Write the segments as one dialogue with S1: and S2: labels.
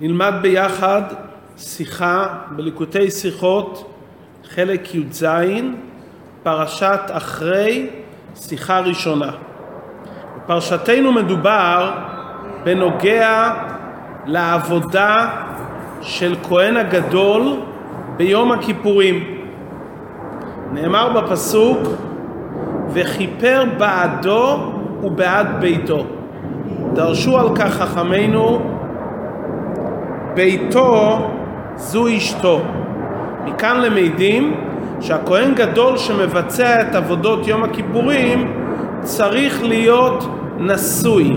S1: נלמד ביחד שיחה בליקוטי שיחות, חלק י"ז, פרשת אחרי, שיחה ראשונה. בפרשתנו מדובר בנוגע לעבודה של כהן הגדול ביום הכיפורים. נאמר בפסוק, וכיפר בעדו ובעד ביתו. דרשו על כך חכמינו, ביתו זו אשתו. מכאן למדים שהכהן גדול שמבצע את עבודות יום הכיפורים צריך להיות נשוי.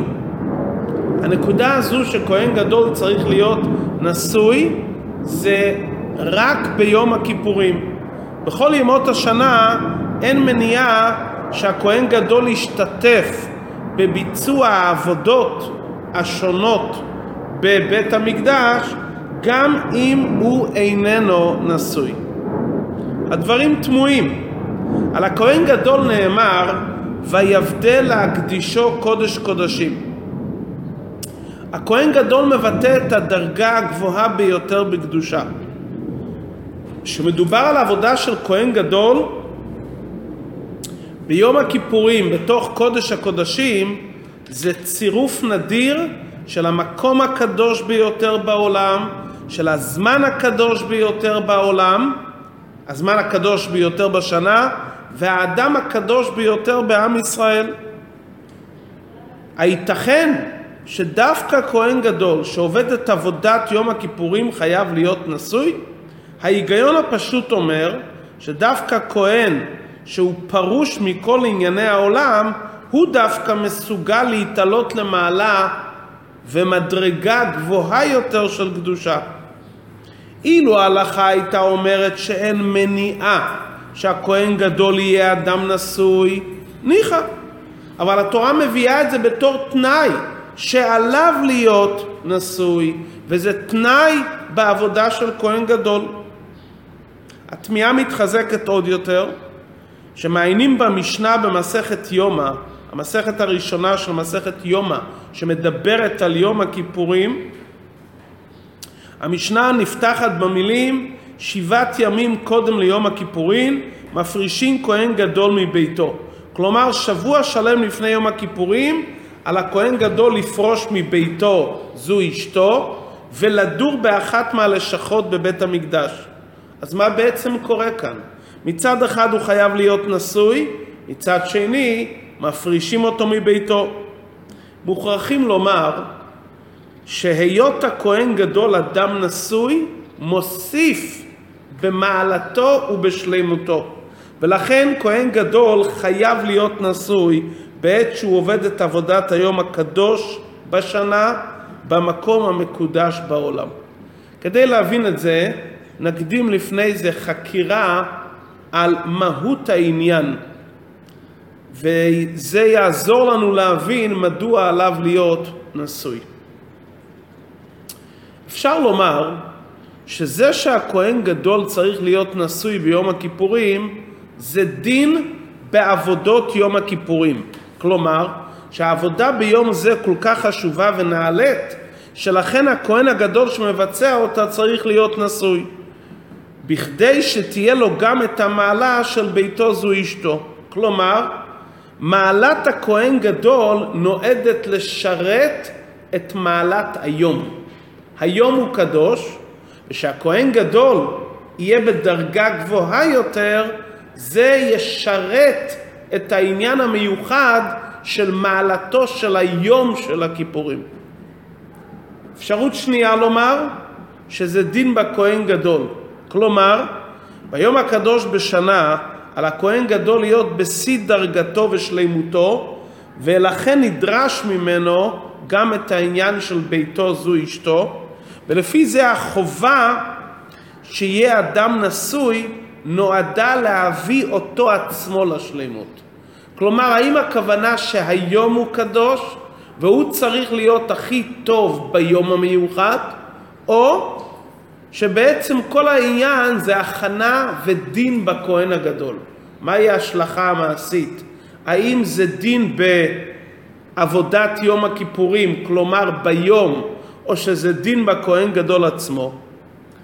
S1: הנקודה הזו שכהן גדול צריך להיות נשוי זה רק ביום הכיפורים. בכל ימות השנה אין מניעה שהכהן גדול ישתתף בביצוע העבודות השונות בבית המקדש גם אם הוא איננו נשוי. הדברים תמוהים. על הכהן גדול נאמר ויבדל להקדישו קודש קודשים. הכהן גדול מבטא את הדרגה הגבוהה ביותר בקדושה. כשמדובר על עבודה של כהן גדול, ביום הכיפורים בתוך קודש הקודשים זה צירוף נדיר של המקום הקדוש ביותר בעולם, של הזמן הקדוש ביותר בעולם, הזמן הקדוש ביותר בשנה, והאדם הקדוש ביותר בעם ישראל. הייתכן שדווקא כהן גדול שעובד את עבודת יום הכיפורים חייב להיות נשוי? ההיגיון הפשוט אומר שדווקא כהן שהוא פרוש מכל ענייני העולם, הוא דווקא מסוגל להתעלות למעלה ומדרגה גבוהה יותר של קדושה. אילו ההלכה הייתה אומרת שאין מניעה שהכהן גדול יהיה אדם נשוי, ניחא. אבל התורה מביאה את זה בתור תנאי שעליו להיות נשוי, וזה תנאי בעבודה של כהן גדול. התמיהה מתחזקת עוד יותר, שמעיינים במשנה במסכת יומא, המסכת הראשונה של מסכת יומא, שמדברת על יום הכיפורים, המשנה נפתחת במילים שבעת ימים קודם ליום הכיפורים מפרישים כהן גדול מביתו. כלומר שבוע שלם לפני יום הכיפורים על הכהן גדול לפרוש מביתו, זו אשתו, ולדור באחת מהלשכות בבית המקדש. אז מה בעצם קורה כאן? מצד אחד הוא חייב להיות נשוי, מצד שני מפרישים אותו מביתו. מוכרחים לומר שהיות הכהן גדול אדם נשוי, מוסיף במעלתו ובשלמותו. ולכן כהן גדול חייב להיות נשוי בעת שהוא עובד את עבודת היום הקדוש בשנה במקום המקודש בעולם. כדי להבין את זה, נקדים לפני זה חקירה על מהות העניין, וזה יעזור לנו להבין מדוע עליו להיות נשוי. אפשר לומר שזה שהכהן גדול צריך להיות נשוי ביום הכיפורים זה דין בעבודות יום הכיפורים. כלומר, שהעבודה ביום זה כל כך חשובה ונעלית, שלכן הכהן הגדול שמבצע אותה צריך להיות נשוי. בכדי שתהיה לו גם את המעלה של ביתו זו אשתו. כלומר, מעלת הכהן גדול נועדת לשרת את מעלת היום. היום הוא קדוש, ושהכהן גדול יהיה בדרגה גבוהה יותר, זה ישרת את העניין המיוחד של מעלתו של היום של הכיפורים. אפשרות שנייה לומר שזה דין בכהן גדול. כלומר, ביום הקדוש בשנה על הכהן גדול להיות בשיא דרגתו ושלימותו, ולכן נדרש ממנו גם את העניין של ביתו זו אשתו, ולפי זה החובה שיהיה אדם נשוי נועדה להביא אותו עצמו לשלימות. כלומר, האם הכוונה שהיום הוא קדוש והוא צריך להיות הכי טוב ביום המיוחד, או שבעצם כל העניין זה הכנה ודין בכהן הגדול. מהי ההשלכה המעשית? האם זה דין בעבודת יום הכיפורים, כלומר ביום או שזה דין בכהן גדול עצמו.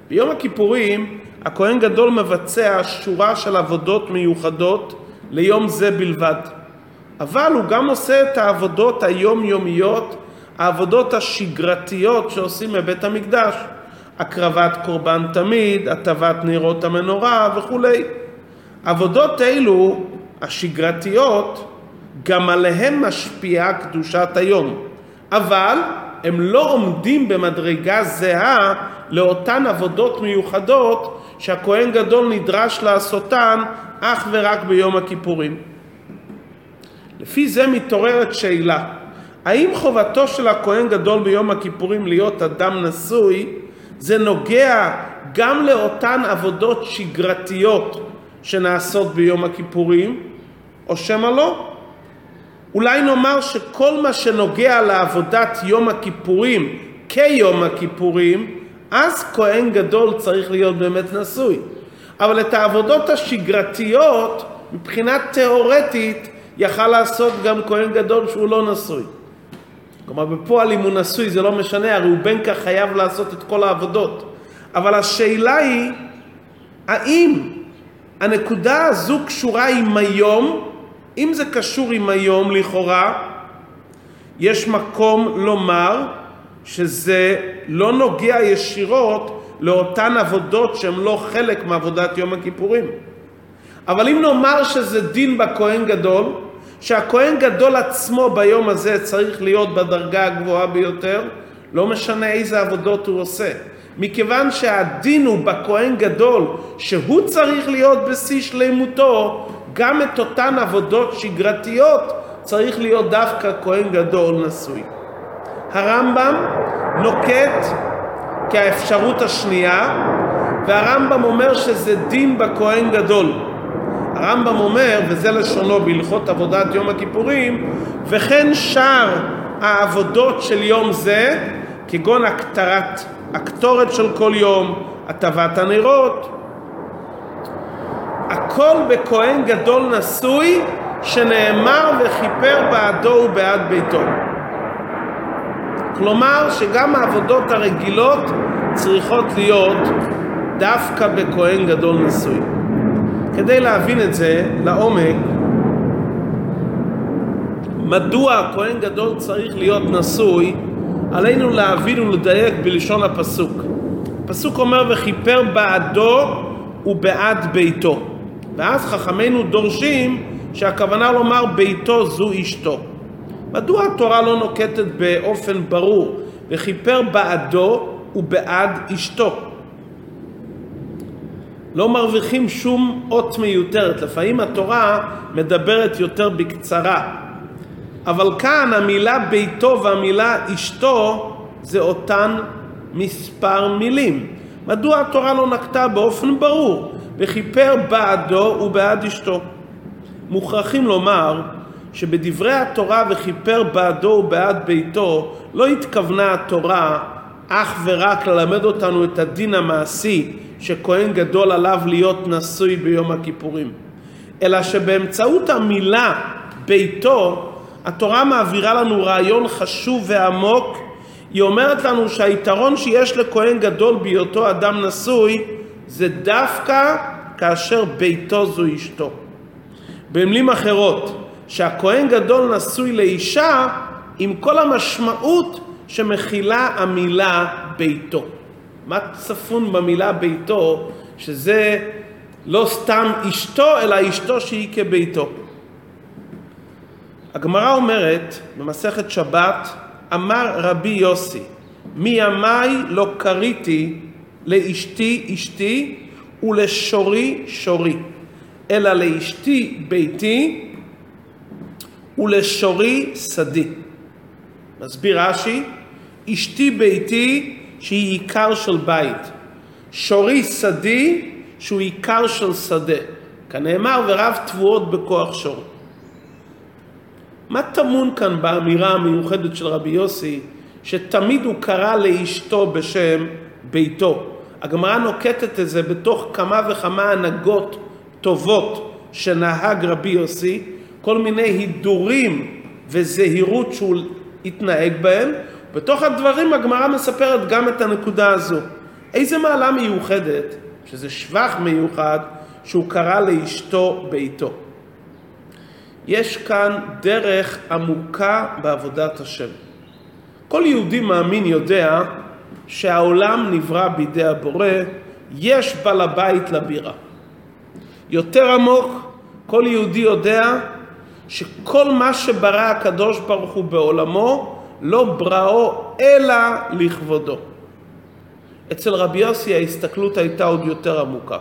S1: ביום הכיפורים הכהן גדול מבצע שורה של עבודות מיוחדות ליום זה בלבד. אבל הוא גם עושה את העבודות היומיומיות, העבודות השגרתיות שעושים בבית המקדש. הקרבת קורבן תמיד, הטבת נרות המנורה וכולי. עבודות אלו, השגרתיות, גם עליהן משפיעה קדושת היום. אבל הם לא עומדים במדרגה זהה לאותן עבודות מיוחדות שהכהן גדול נדרש לעשותן אך ורק ביום הכיפורים. לפי זה מתעוררת שאלה, האם חובתו של הכהן גדול ביום הכיפורים להיות אדם נשוי, זה נוגע גם לאותן עבודות שגרתיות שנעשות ביום הכיפורים, או שמא לא? אולי נאמר שכל מה שנוגע לעבודת יום הכיפורים כיום הכיפורים, אז כהן גדול צריך להיות באמת נשוי. אבל את העבודות השגרתיות, מבחינה תיאורטית, יכל לעשות גם כהן גדול שהוא לא נשוי. כלומר, בפועל אם הוא נשוי זה לא משנה, הרי הוא בין כך חייב לעשות את כל העבודות. אבל השאלה היא, האם הנקודה הזו קשורה עם היום אם זה קשור עם היום לכאורה, יש מקום לומר שזה לא נוגע ישירות לאותן עבודות שהן לא חלק מעבודת יום הכיפורים. אבל אם נאמר שזה דין בכהן גדול, שהכהן גדול עצמו ביום הזה צריך להיות בדרגה הגבוהה ביותר, לא משנה איזה עבודות הוא עושה. מכיוון שהדין הוא בכהן גדול, שהוא צריך להיות בשיא שלמותו, גם את אותן עבודות שגרתיות צריך להיות דווקא כהן גדול נשוי. הרמב"ם נוקט כאפשרות השנייה, והרמב"ם אומר שזה דין בכהן גדול. הרמב"ם אומר, וזה לשונו בהלכות עבודת יום הכיפורים, וכן שאר העבודות של יום זה, כגון הקטרת, הקטורת של כל יום, הטבת הנרות, הכל בכהן גדול נשוי שנאמר וכיפר בעדו ובעד ביתו. כלומר שגם העבודות הרגילות צריכות להיות דווקא בכהן גדול נשוי. כדי להבין את זה לעומק, מדוע הכהן גדול צריך להיות נשוי, עלינו להבין ולדייק בלשון הפסוק. הפסוק אומר וכיפר בעדו ובעד ביתו. ואז חכמינו דורשים שהכוונה לומר ביתו זו אשתו. מדוע התורה לא נוקטת באופן ברור וכיפר בעדו ובעד אשתו? לא מרוויחים שום אות מיותרת, לפעמים התורה מדברת יותר בקצרה. אבל כאן המילה ביתו והמילה אשתו זה אותן מספר מילים. מדוע התורה לא נקטה באופן ברור וכיפר בעדו ובעד אשתו. מוכרחים לומר שבדברי התורה וכיפר בעדו ובעד ביתו לא התכוונה התורה אך ורק ללמד אותנו את הדין המעשי שכהן גדול עליו להיות נשוי ביום הכיפורים, אלא שבאמצעות המילה ביתו התורה מעבירה לנו רעיון חשוב ועמוק היא אומרת לנו שהיתרון שיש לכהן גדול בהיותו אדם נשוי זה דווקא כאשר ביתו זו אשתו. במילים אחרות, שהכהן גדול נשוי לאישה עם כל המשמעות שמכילה המילה ביתו. מה צפון במילה ביתו, שזה לא סתם אשתו, אלא אשתו שהיא כביתו. הגמרא אומרת במסכת שבת, אמר רבי יוסי, מימיי לא קריתי לאשתי אשתי ולשורי שורי, אלא לאשתי ביתי ולשורי שדי. מסביר רש"י, אשתי ביתי שהיא עיקר של בית, שורי שדי שהוא עיקר של שדה. כנאמר ורב תבואות בכוח שור. מה טמון כאן באמירה המיוחדת של רבי יוסי, שתמיד הוא קרא לאשתו בשם ביתו? הגמרא נוקטת את זה בתוך כמה וכמה הנהגות טובות שנהג רבי יוסי, כל מיני הידורים וזהירות שהוא התנהג בהם, בתוך הדברים הגמרא מספרת גם את הנקודה הזו. איזה מעלה מיוחדת, שזה שבח מיוחד, שהוא קרא לאשתו ביתו. יש כאן דרך עמוקה בעבודת השם. כל יהודי מאמין יודע שהעולם נברא בידי הבורא, יש בעל הבית לבירה. יותר עמוק, כל יהודי יודע שכל מה שברא הקדוש ברוך הוא בעולמו, לא בראו אלא לכבודו. אצל רבי יוסי ההסתכלות הייתה עוד יותר עמוקה.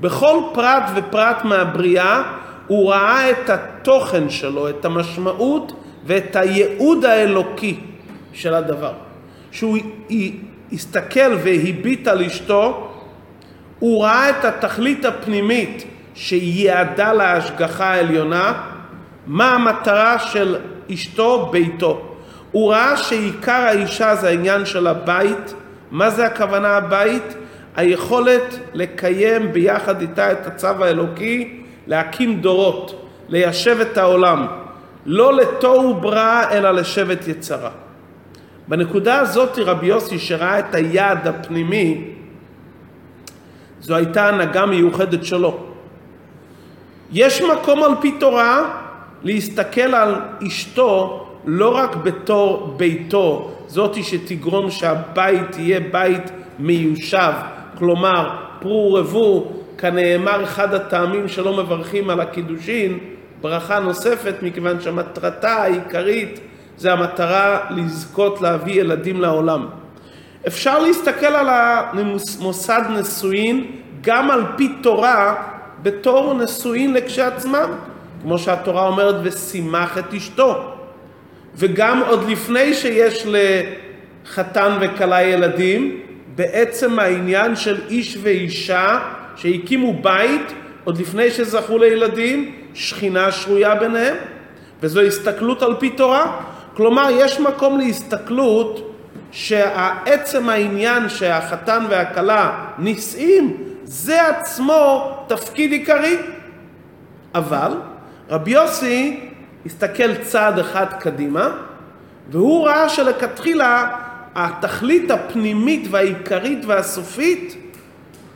S1: בכל פרט ופרט מהבריאה הוא ראה את התוכן שלו, את המשמעות ואת הייעוד האלוקי של הדבר. שהוא הסתכל והביט על אשתו, הוא ראה את התכלית הפנימית שייעדה להשגחה העליונה, מה המטרה של אשתו, ביתו. הוא ראה שעיקר האישה זה העניין של הבית. מה זה הכוונה הבית? היכולת לקיים ביחד איתה את הצו האלוקי, להקים דורות, ליישב את העולם. לא לתוהו בראה, אלא לשבט יצרה. בנקודה הזאת רבי יוסי שראה את היעד הפנימי, זו הייתה הנהגה מיוחדת שלו. יש מקום על פי תורה להסתכל על אשתו לא רק בתור ביתו, זאתי שתגרום שהבית יהיה בית מיושב, כלומר פרו ורבו, כנאמר אחד הטעמים שלא מברכים על הקידושין, ברכה נוספת מכיוון שמטרתה העיקרית זה המטרה לזכות להביא ילדים לעולם. אפשר להסתכל על המוסד נישואין גם על פי תורה בתור נישואין לכשעצמם, כמו שהתורה אומרת ושימח את אשתו. וגם עוד לפני שיש לחתן וכלה ילדים, בעצם העניין של איש ואישה שהקימו בית עוד לפני שזכו לילדים, שכינה שרויה ביניהם, וזו הסתכלות על פי תורה. כלומר, יש מקום להסתכלות שהעצם העניין שהחתן והכלה נישאים, זה עצמו תפקיד עיקרי. אבל רבי יוסי הסתכל צעד אחד קדימה, והוא ראה שלכתחילה התכלית הפנימית והעיקרית והסופית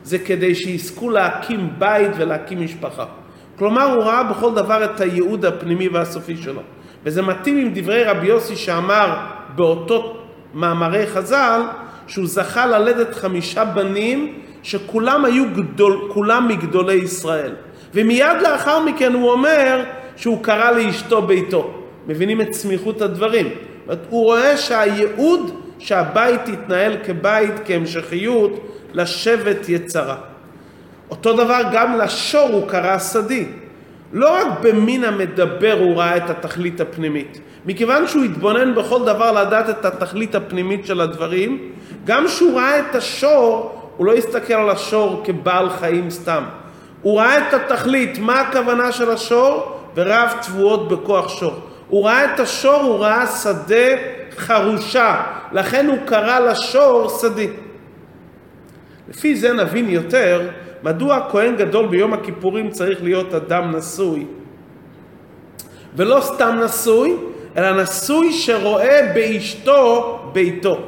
S1: זה כדי שיזכו להקים בית ולהקים משפחה. כלומר, הוא ראה בכל דבר את הייעוד הפנימי והסופי שלו. וזה מתאים עם דברי רבי יוסי שאמר באותו מאמרי חז"ל, שהוא זכה ללדת חמישה בנים שכולם היו גדול, כולם מגדולי ישראל. ומיד לאחר מכן הוא אומר שהוא קרא לאשתו ביתו. מבינים את סמיכות הדברים. הוא רואה שהייעוד שהבית יתנהל כבית, כהמשכיות, לשבט יצרה. אותו דבר גם לשור הוא קרא שדי. לא רק במין המדבר הוא ראה את התכלית הפנימית. מכיוון שהוא התבונן בכל דבר לדעת את התכלית הפנימית של הדברים, גם כשהוא ראה את השור, הוא לא הסתכל על השור כבעל חיים סתם. הוא ראה את התכלית, מה הכוונה של השור, ורב תבואות בכוח שור. הוא ראה את השור, הוא ראה שדה חרושה, לכן הוא קרא לשור שדי. לפי זה נבין יותר מדוע כהן גדול ביום הכיפורים צריך להיות אדם נשוי. ולא סתם נשוי, אלא נשוי שרואה באשתו ביתו.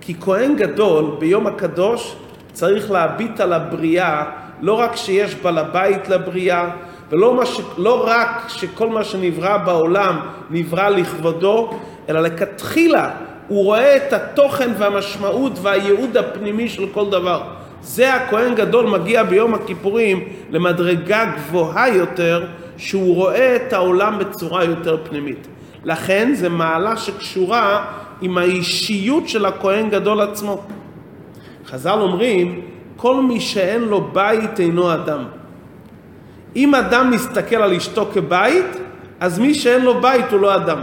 S1: כי כהן גדול ביום הקדוש צריך להביט על הבריאה, לא רק שיש בעל הבית לבריאה, ולא ש... לא רק שכל מה שנברא בעולם נברא לכבודו, אלא לכתחילה הוא רואה את התוכן והמשמעות והייעוד הפנימי של כל דבר. זה הכהן גדול מגיע ביום הכיפורים למדרגה גבוהה יותר, שהוא רואה את העולם בצורה יותר פנימית. לכן זה מעלה שקשורה עם האישיות של הכהן גדול עצמו. חז"ל אומרים, כל מי שאין לו בית אינו אדם. אם אדם מסתכל על אשתו כבית, אז מי שאין לו בית הוא לא אדם.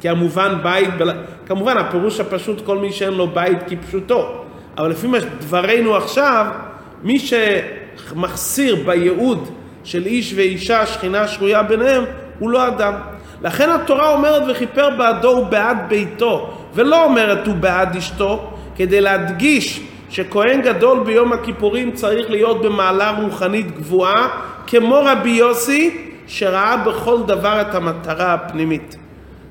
S1: כי המובן בית, כמובן הפירוש הפשוט כל מי שאין לו בית כפשוטו. אבל לפי דברינו עכשיו, מי שמחסיר בייעוד של איש ואישה, שכינה שרויה ביניהם, הוא לא אדם. לכן התורה אומרת וכיפר בעדו ובעד ביתו, ולא אומרת הוא בעד אשתו, כדי להדגיש שכהן גדול ביום הכיפורים צריך להיות במעלה רוחנית גבוהה, כמו רבי יוסי, שראה בכל דבר את המטרה הפנימית.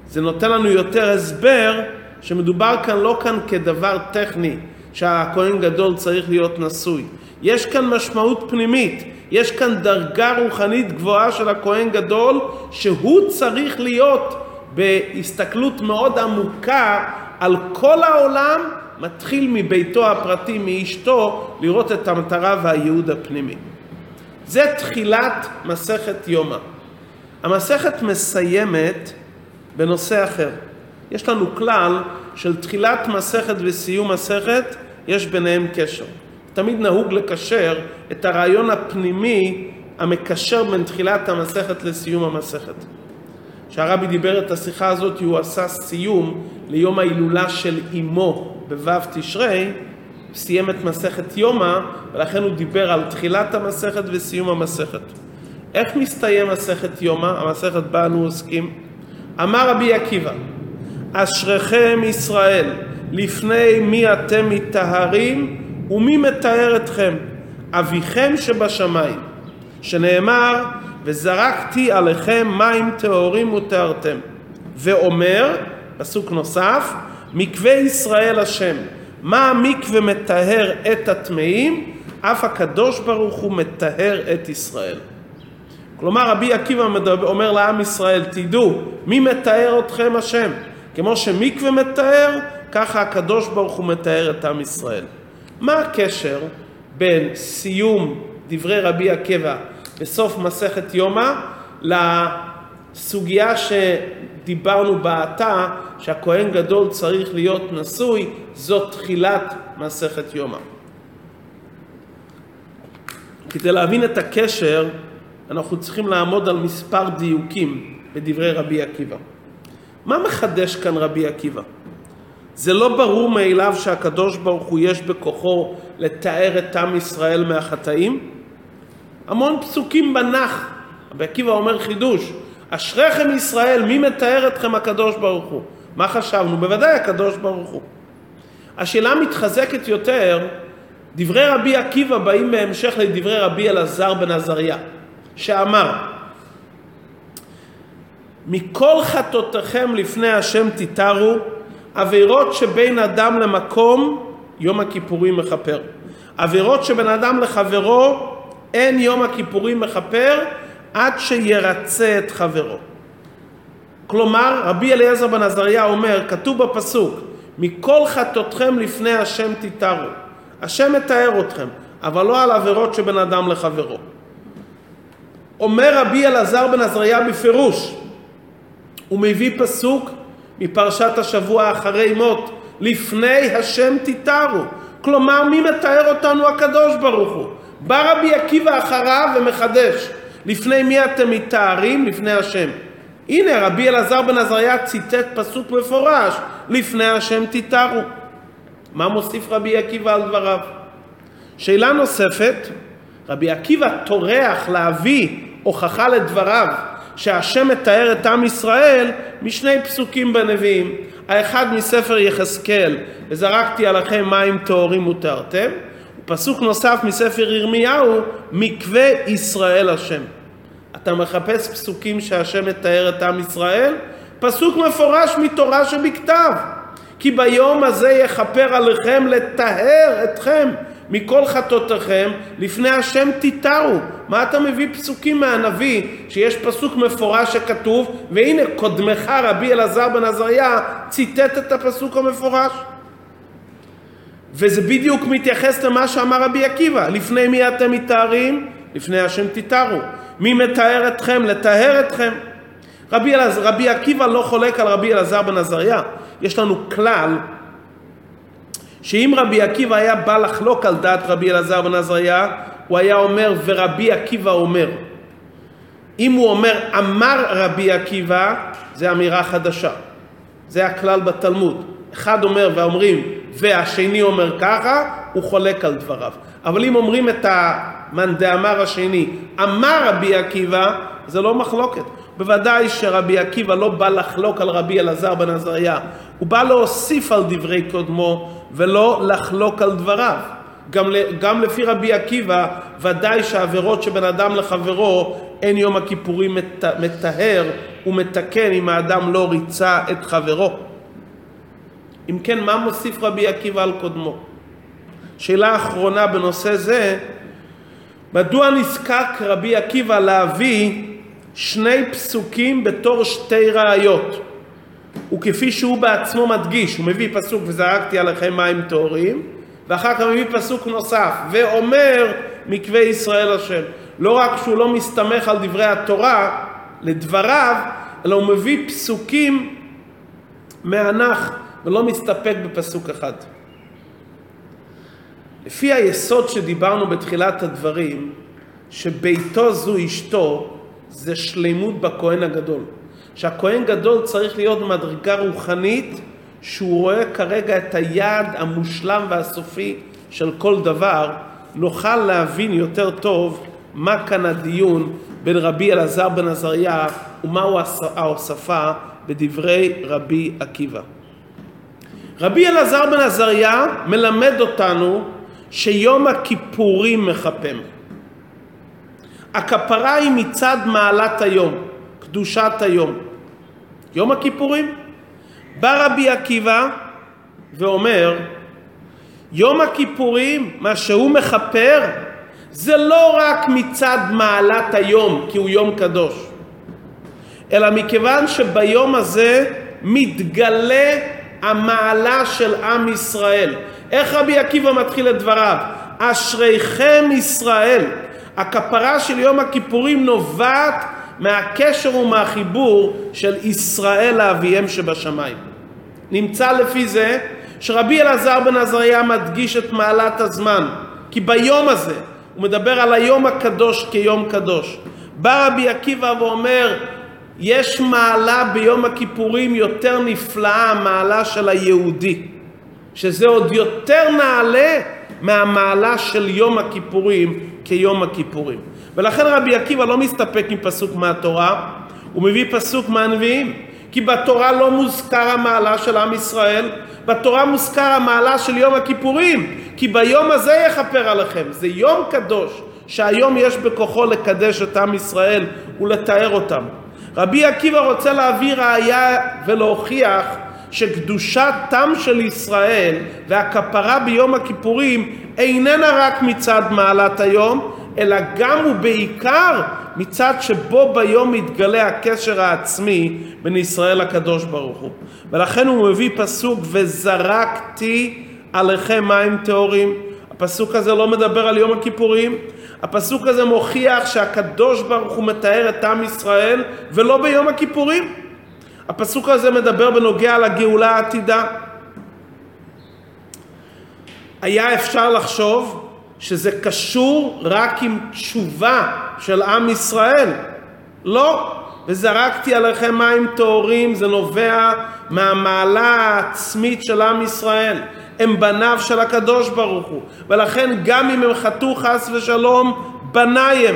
S1: זה נותן לנו יותר הסבר שמדובר כאן לא כאן כדבר טכני, שהכהן גדול צריך להיות נשוי. יש כאן משמעות פנימית, יש כאן דרגה רוחנית גבוהה של הכהן גדול, שהוא צריך להיות בהסתכלות מאוד עמוקה על כל העולם, מתחיל מביתו הפרטי, מאשתו, לראות את המטרה והייעוד הפנימי. זה תחילת מסכת יומא. המסכת מסיימת בנושא אחר. יש לנו כלל של תחילת מסכת וסיום מסכת, יש ביניהם קשר. תמיד נהוג לקשר את הרעיון הפנימי המקשר בין תחילת המסכת לסיום המסכת. כשהרבי דיבר את השיחה הזאת, הוא עשה סיום ליום ההילולה של אמו בו' תשרי, סיים את מסכת יומא, ולכן הוא דיבר על תחילת המסכת וסיום המסכת. איך מסתיים מסכת יומא, המסכת בה אנו עוסקים? אמר רבי עקיבא, אשריכם ישראל, לפני מי אתם מטהרים ומי מטהר אתכם? אביכם שבשמיים, שנאמר, וזרקתי עליכם מים טהורים וטהרתם. ואומר, פסוק נוסף, מקווה ישראל השם. מה המקווה מטהר את הטמאים? אף הקדוש ברוך הוא מטהר את ישראל. כלומר רבי עקיבא אומר לעם ישראל, תדעו, מי מטהר אתכם השם? כמו שמקווה מטהר, ככה הקדוש ברוך הוא מטהר את עם ישראל. מה הקשר בין סיום דברי רבי עקיבא בסוף מסכת יומא לסוגיה שדיברנו בעתה שהכהן גדול צריך להיות נשוי, זאת תחילת מסכת יומא. כדי להבין את הקשר אנחנו צריכים לעמוד על מספר דיוקים בדברי רבי עקיבא. מה מחדש כאן רבי עקיבא? זה לא ברור מאליו שהקדוש ברוך הוא יש בכוחו לתאר את עם ישראל מהחטאים? המון פסוקים בנח. רבי עקיבא אומר חידוש, אשריכם ישראל, מי מתאר אתכם הקדוש ברוך הוא? מה חשבנו? בוודאי הקדוש ברוך הוא. השאלה מתחזקת יותר, דברי רבי עקיבא באים בהמשך לדברי רבי אלעזר בן עזריה, שאמר, מכל חטאותיכם לפני השם תתארו, עבירות שבין אדם למקום, יום הכיפורים מכפר. עבירות שבין אדם לחברו, אין יום הכיפורים מכפר עד שירצה את חברו. כלומר, רבי אליעזר בן עזריה אומר, כתוב בפסוק, מכל חטאותכם לפני השם תתארו. השם מתאר אתכם, אבל לא על עבירות שבין אדם לחברו. אומר רבי אלעזר בן עזריה בפירוש, הוא מביא פסוק מפרשת השבוע אחרי מות, לפני השם תתארו. כלומר, מי מתאר אותנו? הקדוש ברוך הוא. בא רבי עקיבא אחריו ומחדש, לפני מי אתם מתארים? לפני השם. הנה רבי אלעזר בן עזריה ציטט פסוק מפורש, לפני השם תתארו. מה מוסיף רבי עקיבא על דבריו? שאלה נוספת, רבי עקיבא טורח להביא הוכחה לדבריו שהשם מתאר את עם ישראל משני פסוקים בנביאים. האחד מספר יחזקאל, וזרקתי עליכם מים טהורים ותארתם, פסוק נוסף מספר ירמיהו, מקווה ישראל השם. אתה מחפש פסוקים שהשם מתאר את עם ישראל? פסוק מפורש מתורה שבכתב. כי ביום הזה יכפר עליכם לטהר אתכם מכל חטאותיכם לפני השם תתארו. מה אתה מביא פסוקים מהנביא שיש פסוק מפורש שכתוב והנה קודמך רבי אלעזר בן עזריה ציטט את הפסוק המפורש. וזה בדיוק מתייחס למה שאמר רבי עקיבא, לפני מי אתם מתארים? לפני השם תתארו. מי מתאר אתכם? לטהר אתכם. רבי, אלעז, רבי עקיבא לא חולק על רבי אלעזר בן עזריה. יש לנו כלל שאם רבי עקיבא היה בא לחלוק על דעת רבי אלעזר בן עזריה, הוא היה אומר ורבי עקיבא אומר. אם הוא אומר אמר רבי עקיבא, זה אמירה חדשה. זה הכלל בתלמוד. אחד אומר ואומרים והשני אומר ככה, הוא חולק על דבריו. אבל אם אומרים את המאן דאמר השני, אמר רבי עקיבא, זה לא מחלוקת. בוודאי שרבי עקיבא לא בא לחלוק על רבי אלעזר בן עזריה, הוא בא להוסיף על דברי קודמו ולא לחלוק על דבריו. גם, גם לפי רבי עקיבא, ודאי שעבירות שבין אדם לחברו, אין יום הכיפורים מטהר ומתקן אם האדם לא ריצה את חברו. אם כן, מה מוסיף רבי עקיבא על קודמו? שאלה אחרונה בנושא זה, מדוע נזקק רבי עקיבא להביא שני פסוקים בתור שתי ראיות? וכפי שהוא בעצמו מדגיש, הוא מביא פסוק וזרקתי עליכם מים טהורים, ואחר כך מביא פסוק נוסף, ואומר מקווה ישראל השם. לא רק שהוא לא מסתמך על דברי התורה, לדבריו, אלא הוא מביא פסוקים מהנח ולא מסתפק בפסוק אחד. לפי היסוד שדיברנו בתחילת הדברים, שביתו זו אשתו, זה שלימות בכהן הגדול. שהכהן גדול צריך להיות במדרגה רוחנית שהוא רואה כרגע את היעד המושלם והסופי של כל דבר, נוכל להבין יותר טוב מה כאן הדיון בין רבי אלעזר בן עזריה ומהו ההוספה בדברי רבי עקיבא. רבי אלעזר בן עזריה מלמד אותנו שיום הכיפורים מכפם. הכפרה היא מצד מעלת היום, קדושת היום. יום הכיפורים. בא רבי עקיבא ואומר, יום הכיפורים, מה שהוא מכפר, זה לא רק מצד מעלת היום, כי הוא יום קדוש, אלא מכיוון שביום הזה מתגלה המעלה של עם ישראל. איך רבי עקיבא מתחיל את דבריו? אשריכם ישראל. הכפרה של יום הכיפורים נובעת מהקשר ומהחיבור של ישראל לאביהם שבשמיים. נמצא לפי זה שרבי אלעזר בן עזריה מדגיש את מעלת הזמן, כי ביום הזה, הוא מדבר על היום הקדוש כיום קדוש. בא רבי עקיבא ואומר, יש מעלה ביום הכיפורים יותר נפלאה, המעלה של היהודי, שזה עוד יותר נעלה מהמעלה של יום הכיפורים כיום הכיפורים. ולכן רבי עקיבא לא מסתפק עם פסוק מהתורה, הוא מביא פסוק מהנביאים. כי בתורה לא מוזכר המעלה של עם ישראל, בתורה מוזכר המעלה של יום הכיפורים, כי ביום הזה יכפר עליכם. זה יום קדוש, שהיום יש בכוחו לקדש את עם ישראל ולתאר אותם. רבי עקיבא רוצה להביא ראיה ולהוכיח שקדושת תם של ישראל והכפרה ביום הכיפורים איננה רק מצד מעלת היום, אלא גם ובעיקר מצד שבו ביום מתגלה הקשר העצמי בין ישראל לקדוש ברוך הוא. ולכן הוא מביא פסוק וזרקתי עליכם מים טהורים. הפסוק הזה לא מדבר על יום הכיפורים, הפסוק הזה מוכיח שהקדוש ברוך הוא מתאר את עם ישראל ולא ביום הכיפורים. הפסוק הזה מדבר בנוגע לגאולה העתידה. היה אפשר לחשוב שזה קשור רק עם תשובה של עם ישראל. לא. וזרקתי עליכם מים טהורים, זה נובע מהמעלה העצמית של עם ישראל. הם בניו של הקדוש ברוך הוא. ולכן גם אם הם חטאו חס ושלום, בניי הם.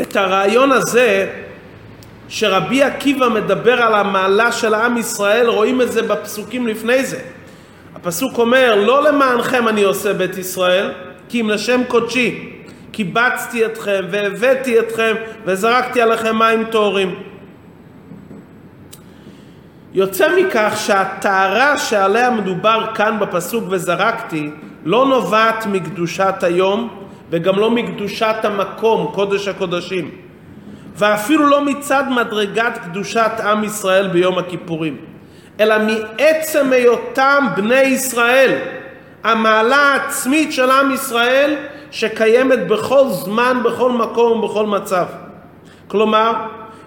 S1: את הרעיון הזה שרבי עקיבא מדבר על המעלה של עם ישראל, רואים את זה בפסוקים לפני זה. הפסוק אומר, לא למענכם אני עושה בית ישראל, כי אם לשם קודשי. קיבצתי אתכם והבאתי אתכם וזרקתי עליכם מים טהורים. יוצא מכך שהטהרה שעליה מדובר כאן בפסוק וזרקתי לא נובעת מקדושת היום וגם לא מקדושת המקום, קודש הקודשים, ואפילו לא מצד מדרגת קדושת עם ישראל ביום הכיפורים. אלא מעצם היותם בני ישראל, המעלה העצמית של עם ישראל שקיימת בכל זמן, בכל מקום ובכל מצב. כלומר,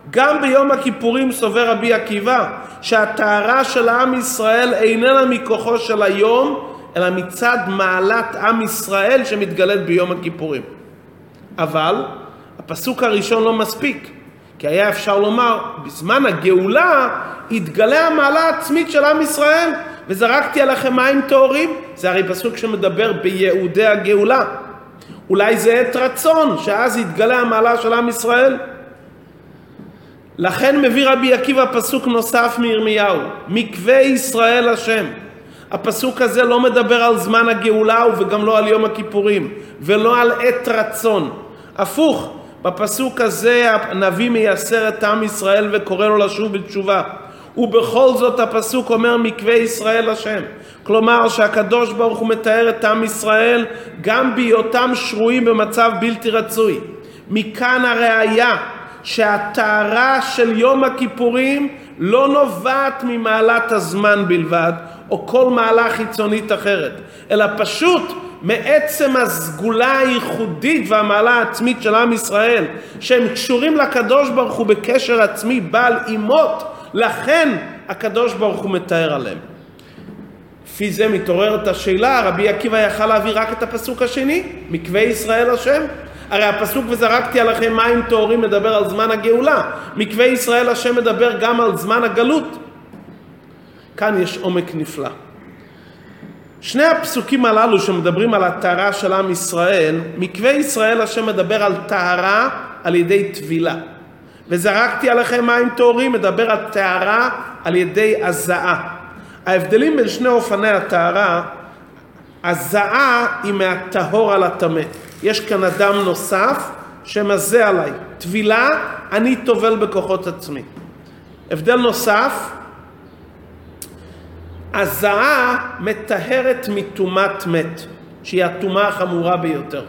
S1: גם ביום הכיפורים סובר רבי עקיבא שהטהרה של עם ישראל איננה מכוחו של היום, אלא מצד מעלת עם ישראל שמתגלית ביום הכיפורים. אבל הפסוק הראשון לא מספיק. כי היה אפשר לומר, בזמן הגאולה התגלה המעלה העצמית של עם ישראל, וזרקתי עליכם מים טהורים. זה הרי פסוק שמדבר ביהודי הגאולה. אולי זה עת רצון, שאז יתגלה המעלה של עם ישראל. לכן מביא רבי עקיבא פסוק נוסף מירמיהו, מקווה ישראל השם. הפסוק הזה לא מדבר על זמן הגאולה וגם לא על יום הכיפורים, ולא על עת רצון. הפוך, בפסוק הזה הנביא מייסר את עם ישראל וקורא לו לשוב בתשובה. ובכל זאת הפסוק אומר מקווה ישראל השם. כלומר שהקדוש ברוך הוא מתאר את עם ישראל גם בהיותם שרויים במצב בלתי רצוי. מכאן הראיה שהטהרה של יום הכיפורים לא נובעת ממעלת הזמן בלבד, או כל מעלה חיצונית אחרת, אלא פשוט מעצם הסגולה הייחודית והמעלה העצמית של עם ישראל, שהם קשורים לקדוש ברוך הוא בקשר עצמי בעל אימות, לכן הקדוש ברוך הוא מתאר עליהם. לפי זה מתעוררת השאלה, רבי עקיבא יכל להביא רק את הפסוק השני, מקווה ישראל השם. הרי הפסוק וזרקתי עליכם מים טהורים מדבר על זמן הגאולה, מקווה ישראל השם מדבר גם על זמן הגלות. כאן יש עומק נפלא. שני הפסוקים הללו שמדברים על הטהרה של עם ישראל, מקווה ישראל השם מדבר על טהרה על ידי טבילה. וזרקתי עליכם מים טהורים מדבר על טהרה על ידי הזעה. ההבדלים בין שני אופני הטהרה, הזעה היא מהטהור על הטמא. יש כאן אדם נוסף שמזה עליי. טבילה, אני טובל בכוחות עצמי. הבדל נוסף, הזעה מטהרת מטומאת מת, שהיא הטומאה החמורה ביותר.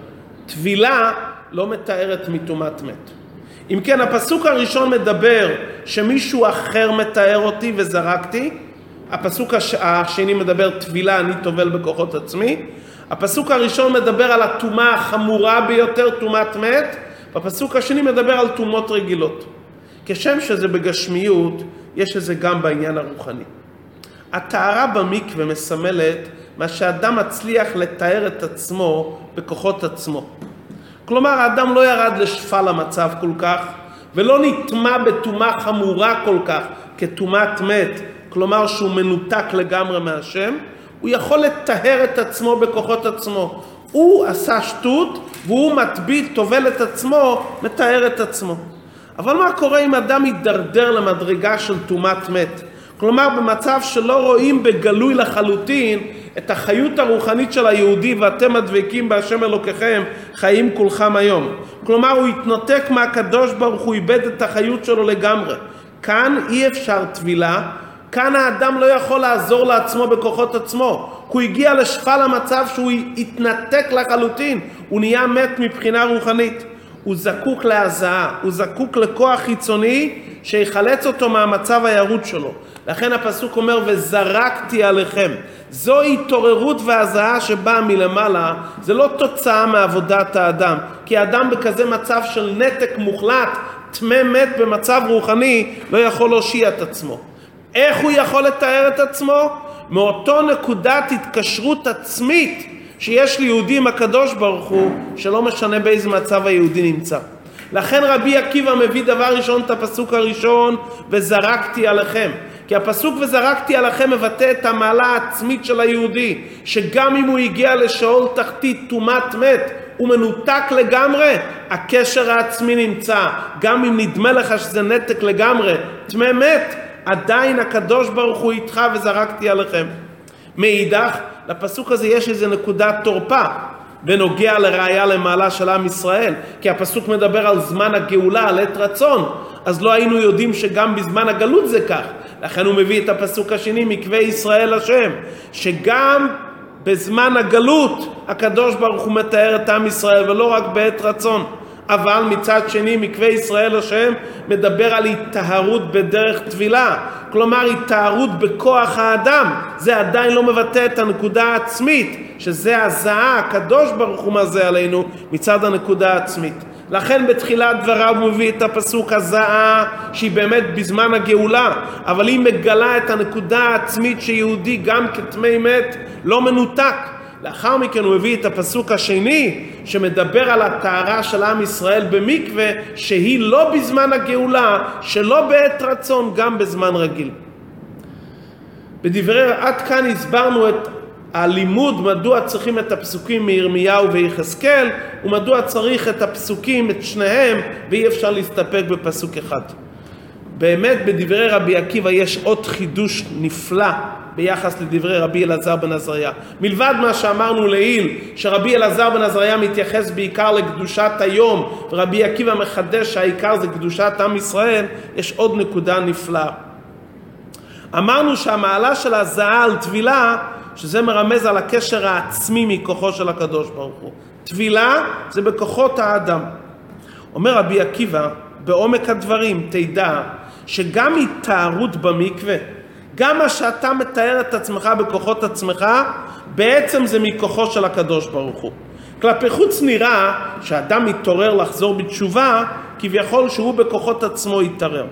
S1: טבילה לא מטהרת מטומאת מת. אם כן, הפסוק הראשון מדבר שמישהו אחר מטהר אותי וזרקתי, הפסוק השני מדבר טבילה, אני טובל בכוחות עצמי. הפסוק הראשון מדבר על הטומאה החמורה ביותר, טומאת מת, והפסוק השני מדבר על טומאות רגילות. כשם שזה בגשמיות, יש את זה גם בעניין הרוחני. הטהרה במקווה מסמלת מה שאדם מצליח לתאר את עצמו בכוחות עצמו. כלומר, האדם לא ירד לשפל המצב כל כך, ולא נטמע בטומאה חמורה כל כך, כטומאת מת, כלומר שהוא מנותק לגמרי מהשם, הוא יכול לטהר את עצמו בכוחות עצמו. הוא עשה שטות והוא מטביל, טובל את עצמו, מטהר את עצמו. אבל מה קורה אם אדם יידרדר למדרגה של טומאת מת? כלומר במצב שלא רואים בגלוי לחלוטין את החיות הרוחנית של היהודי ואתם הדבקים בהשם אלוקיכם חיים כולכם היום. כלומר הוא התנתק מהקדוש ברוך הוא איבד את החיות שלו לגמרי. כאן אי אפשר טבילה כאן האדם לא יכול לעזור לעצמו בכוחות עצמו, הוא הגיע לשפל המצב שהוא התנתק לחלוטין, הוא נהיה מת מבחינה רוחנית. הוא זקוק להזעה, הוא זקוק לכוח חיצוני שיחלץ אותו מהמצב הירוד שלו. לכן הפסוק אומר וזרקתי עליכם. זו התעוררות והזעה שבאה מלמעלה, זה לא תוצאה מעבודת האדם. כי האדם בכזה מצב של נתק מוחלט, טמא מת במצב רוחני, לא יכול להושיע את עצמו. איך הוא יכול לתאר את עצמו? מאותו נקודת התקשרות עצמית שיש ליהודי עם הקדוש ברוך הוא, שלא משנה באיזה מצב היהודי נמצא. לכן רבי עקיבא מביא דבר ראשון את הפסוק הראשון, וזרקתי עליכם. כי הפסוק וזרקתי עליכם מבטא את המעלה העצמית של היהודי, שגם אם הוא הגיע לשאול תחתית טומאת מת, הוא מנותק לגמרי, הקשר העצמי נמצא. גם אם נדמה לך שזה נתק לגמרי, טמא מת, עדיין הקדוש ברוך הוא איתך וזרקתי עליכם. מאידך, לפסוק הזה יש איזה נקודת תורפה בנוגע לראיה למעלה של עם ישראל, כי הפסוק מדבר על זמן הגאולה, על עת רצון, אז לא היינו יודעים שגם בזמן הגלות זה כך. לכן הוא מביא את הפסוק השני, מקווה ישראל השם, שגם בזמן הגלות הקדוש ברוך הוא מתאר את עם ישראל ולא רק בעת רצון. אבל מצד שני מקווה ישראל השם מדבר על היטהרות בדרך טבילה. כלומר היטהרות בכוח האדם. זה עדיין לא מבטא את הנקודה העצמית שזה הזעה הקדוש ברוך הוא מזה עלינו מצד הנקודה העצמית. לכן בתחילת דבריו הוא מביא את הפסוק הזעה שהיא באמת בזמן הגאולה. אבל היא מגלה את הנקודה העצמית שיהודי גם כטמא מת לא מנותק לאחר מכן הוא הביא את הפסוק השני שמדבר על הטהרה של עם ישראל במקווה שהיא לא בזמן הגאולה, שלא בעת רצון, גם בזמן רגיל. בדברי עד כאן הסברנו את הלימוד מדוע צריכים את הפסוקים מירמיהו ויחזקאל ומדוע צריך את הפסוקים, את שניהם, ואי אפשר להסתפק בפסוק אחד. באמת בדברי רבי עקיבא יש עוד חידוש נפלא ביחס לדברי רבי אלעזר בן עזריה. מלבד מה שאמרנו לעיל, שרבי אלעזר בן עזריה מתייחס בעיקר לקדושת היום, ורבי עקיבא מחדש שהעיקר זה קדושת עם ישראל, יש עוד נקודה נפלאה. אמרנו שהמעלה של הזעה על טבילה, שזה מרמז על הקשר העצמי מכוחו של הקדוש ברוך הוא. טבילה זה בכוחות האדם. אומר רבי עקיבא, בעומק הדברים תדע שגם התארות במקווה, גם מה שאתה מתאר את עצמך בכוחות עצמך, בעצם זה מכוחו של הקדוש ברוך הוא. כלפי חוץ נראה שאדם מתעורר לחזור בתשובה, כביכול שהוא בכוחות עצמו יתערר.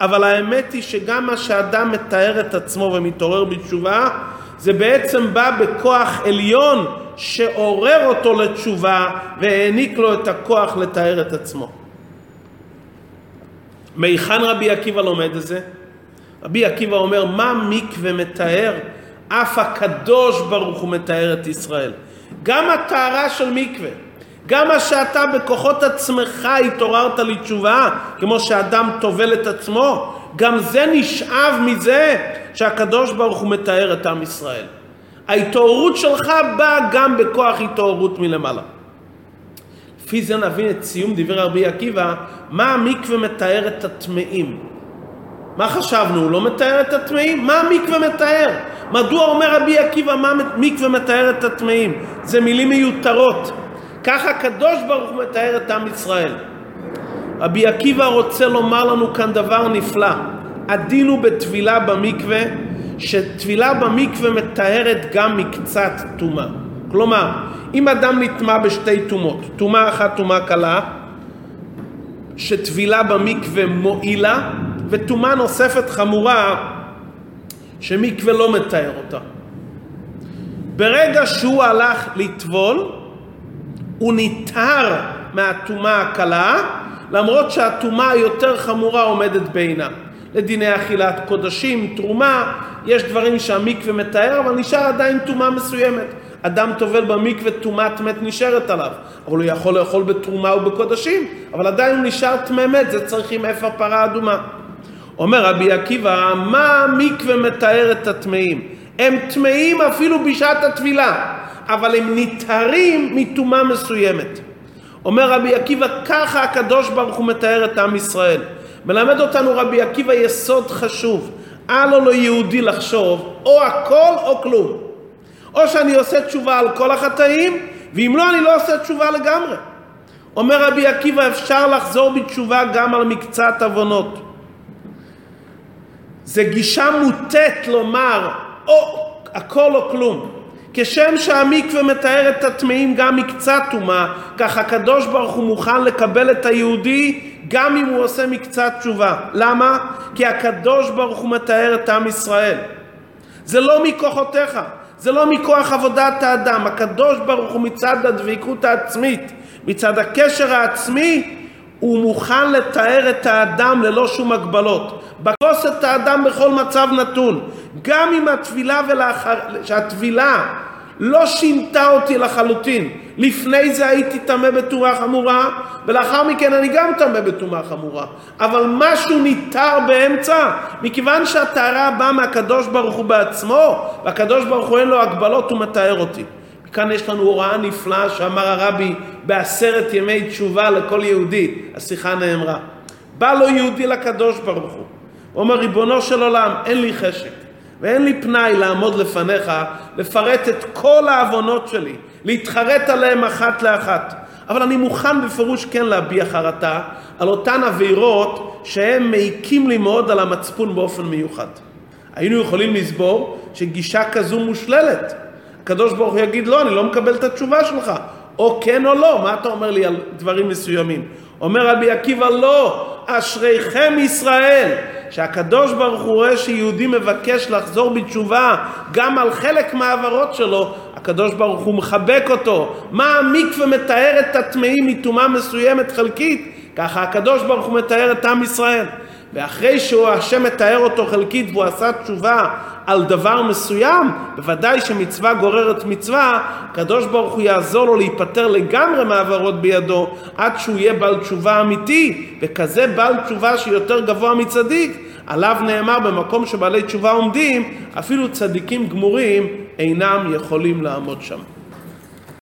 S1: אבל האמת היא שגם מה שאדם מתאר את עצמו ומתעורר בתשובה, זה בעצם בא בכוח עליון שעורר אותו לתשובה והעניק לו את הכוח לתאר את עצמו. מהיכן רבי עקיבא לומד את זה? רבי עקיבא אומר, מה מקווה מתאר? אף הקדוש ברוך הוא מתאר את ישראל. גם הטהרה של מקווה, גם מה שאתה בכוחות עצמך התעוררת לתשובה, כמו שאדם טובל את עצמו, גם זה נשאב מזה שהקדוש ברוך הוא מתאר את עם ישראל. ההתעוררות שלך באה גם בכוח התעוררות מלמעלה. לפי זה נבין את סיום דברי רבי עקיבא, מה המקווה מתאר את הטמאים. מה חשבנו? הוא לא מתאר את הטמאים? מה המקווה מתאר? מדוע אומר רבי עקיבא מה מקווה מתאר את הטמאים? זה מילים מיותרות. ככה הקדוש ברוך הוא מתאר את עם ישראל. רבי עקיבא רוצה לומר לנו כאן דבר נפלא. הדין הוא בטבילה במקווה, שטבילה במקווה מתארת גם מקצת טומאה. כלומר, אם אדם נטמע בשתי טומאות, טומאה אחת טומאה קלה, שטבילה במקווה מועילה, וטומאה נוספת חמורה שמקווה לא מתאר אותה. ברגע שהוא הלך לטבול, הוא נטהר מהטומאה הקלה, למרות שהטומאה היותר חמורה עומדת בעינה. לדיני אכילת קודשים, תרומה, יש דברים שהמקווה מתאר, אבל נשאר עדיין טומאה מסוימת. אדם טובל במקווה, טומאת מת נשארת עליו. אבל הוא יכול לאכול בתרומה ובקודשים, אבל עדיין הוא נשאר טמא מת, זה צריכים אפר פרה אדומה. אומר רבי עקיבא, מה המקווה מתאר את הטמאים? הם טמאים אפילו בשעת הטבילה, אבל הם נטהרים מטומאה מסוימת. אומר רבי עקיבא, ככה הקדוש ברוך הוא מתאר את עם ישראל. מלמד אותנו רבי עקיבא יסוד חשוב. אל לו ליהודי לחשוב או הכל או כלום. או שאני עושה תשובה על כל החטאים, ואם לא, אני לא עושה תשובה לגמרי. אומר רבי עקיבא, אפשר לחזור בתשובה גם על מקצת עוונות. זה גישה מוטית לומר או הכל או כלום. כשם שהמקווה מתאר את הטמאים גם מקצת טומאה, כך הקדוש ברוך הוא מוכן לקבל את היהודי גם אם הוא עושה מקצת תשובה. למה? כי הקדוש ברוך הוא מתאר את עם ישראל. זה לא מכוחותיך, זה לא מכוח עבודת האדם. הקדוש ברוך הוא מצד הדביקות העצמית, מצד הקשר העצמי, הוא מוכן לתאר את האדם ללא שום הגבלות. בכוס את האדם בכל מצב נתון. גם אם התפילה ולאחר... שהטבילה לא שינתה אותי לחלוטין. לפני זה הייתי טמא בטומאה חמורה, ולאחר מכן אני גם טמא בטומאה חמורה. אבל משהו ניתר באמצע, מכיוון שהטהרה באה מהקדוש ברוך הוא בעצמו, והקדוש ברוך הוא אין לו הגבלות, הוא מתאר אותי. כאן יש לנו הוראה נפלאה שאמר הרבי בעשרת ימי תשובה לכל יהודי, השיחה נאמרה. בא לו יהודי לקדוש ברוך הוא, הוא אומר ריבונו של עולם אין לי חשק ואין לי פנאי לעמוד לפניך לפרט את כל העוונות שלי, להתחרט עליהם אחת לאחת. אבל אני מוכן בפירוש כן להביע חרטה על אותן עבירות שהם מעיקים לי מאוד על המצפון באופן מיוחד. היינו יכולים לסבור שגישה כזו מושללת. הקדוש ברוך הוא יגיד לא, אני לא מקבל את התשובה שלך. או כן או לא, מה אתה אומר לי על דברים מסוימים? אומר רבי עקיבא לא, אשריכם ישראל, שהקדוש ברוך הוא רואה שיהודי מבקש לחזור בתשובה גם על חלק מהעברות שלו, הקדוש ברוך הוא מחבק אותו. המקווה מתאר את הטמאים מטומאה מסוימת חלקית? ככה הקדוש ברוך הוא מתאר את עם ישראל. ואחרי שהוא השם מתאר אותו חלקית והוא עשה תשובה על דבר מסוים, בוודאי שמצווה גוררת מצווה, הקדוש ברוך הוא יעזור לו להיפטר לגמרי מהעברות בידו, עד שהוא יהיה בעל תשובה אמיתי, וכזה בעל תשובה שיותר גבוה מצדיק, עליו נאמר במקום שבעלי תשובה עומדים, אפילו צדיקים גמורים אינם יכולים לעמוד שם.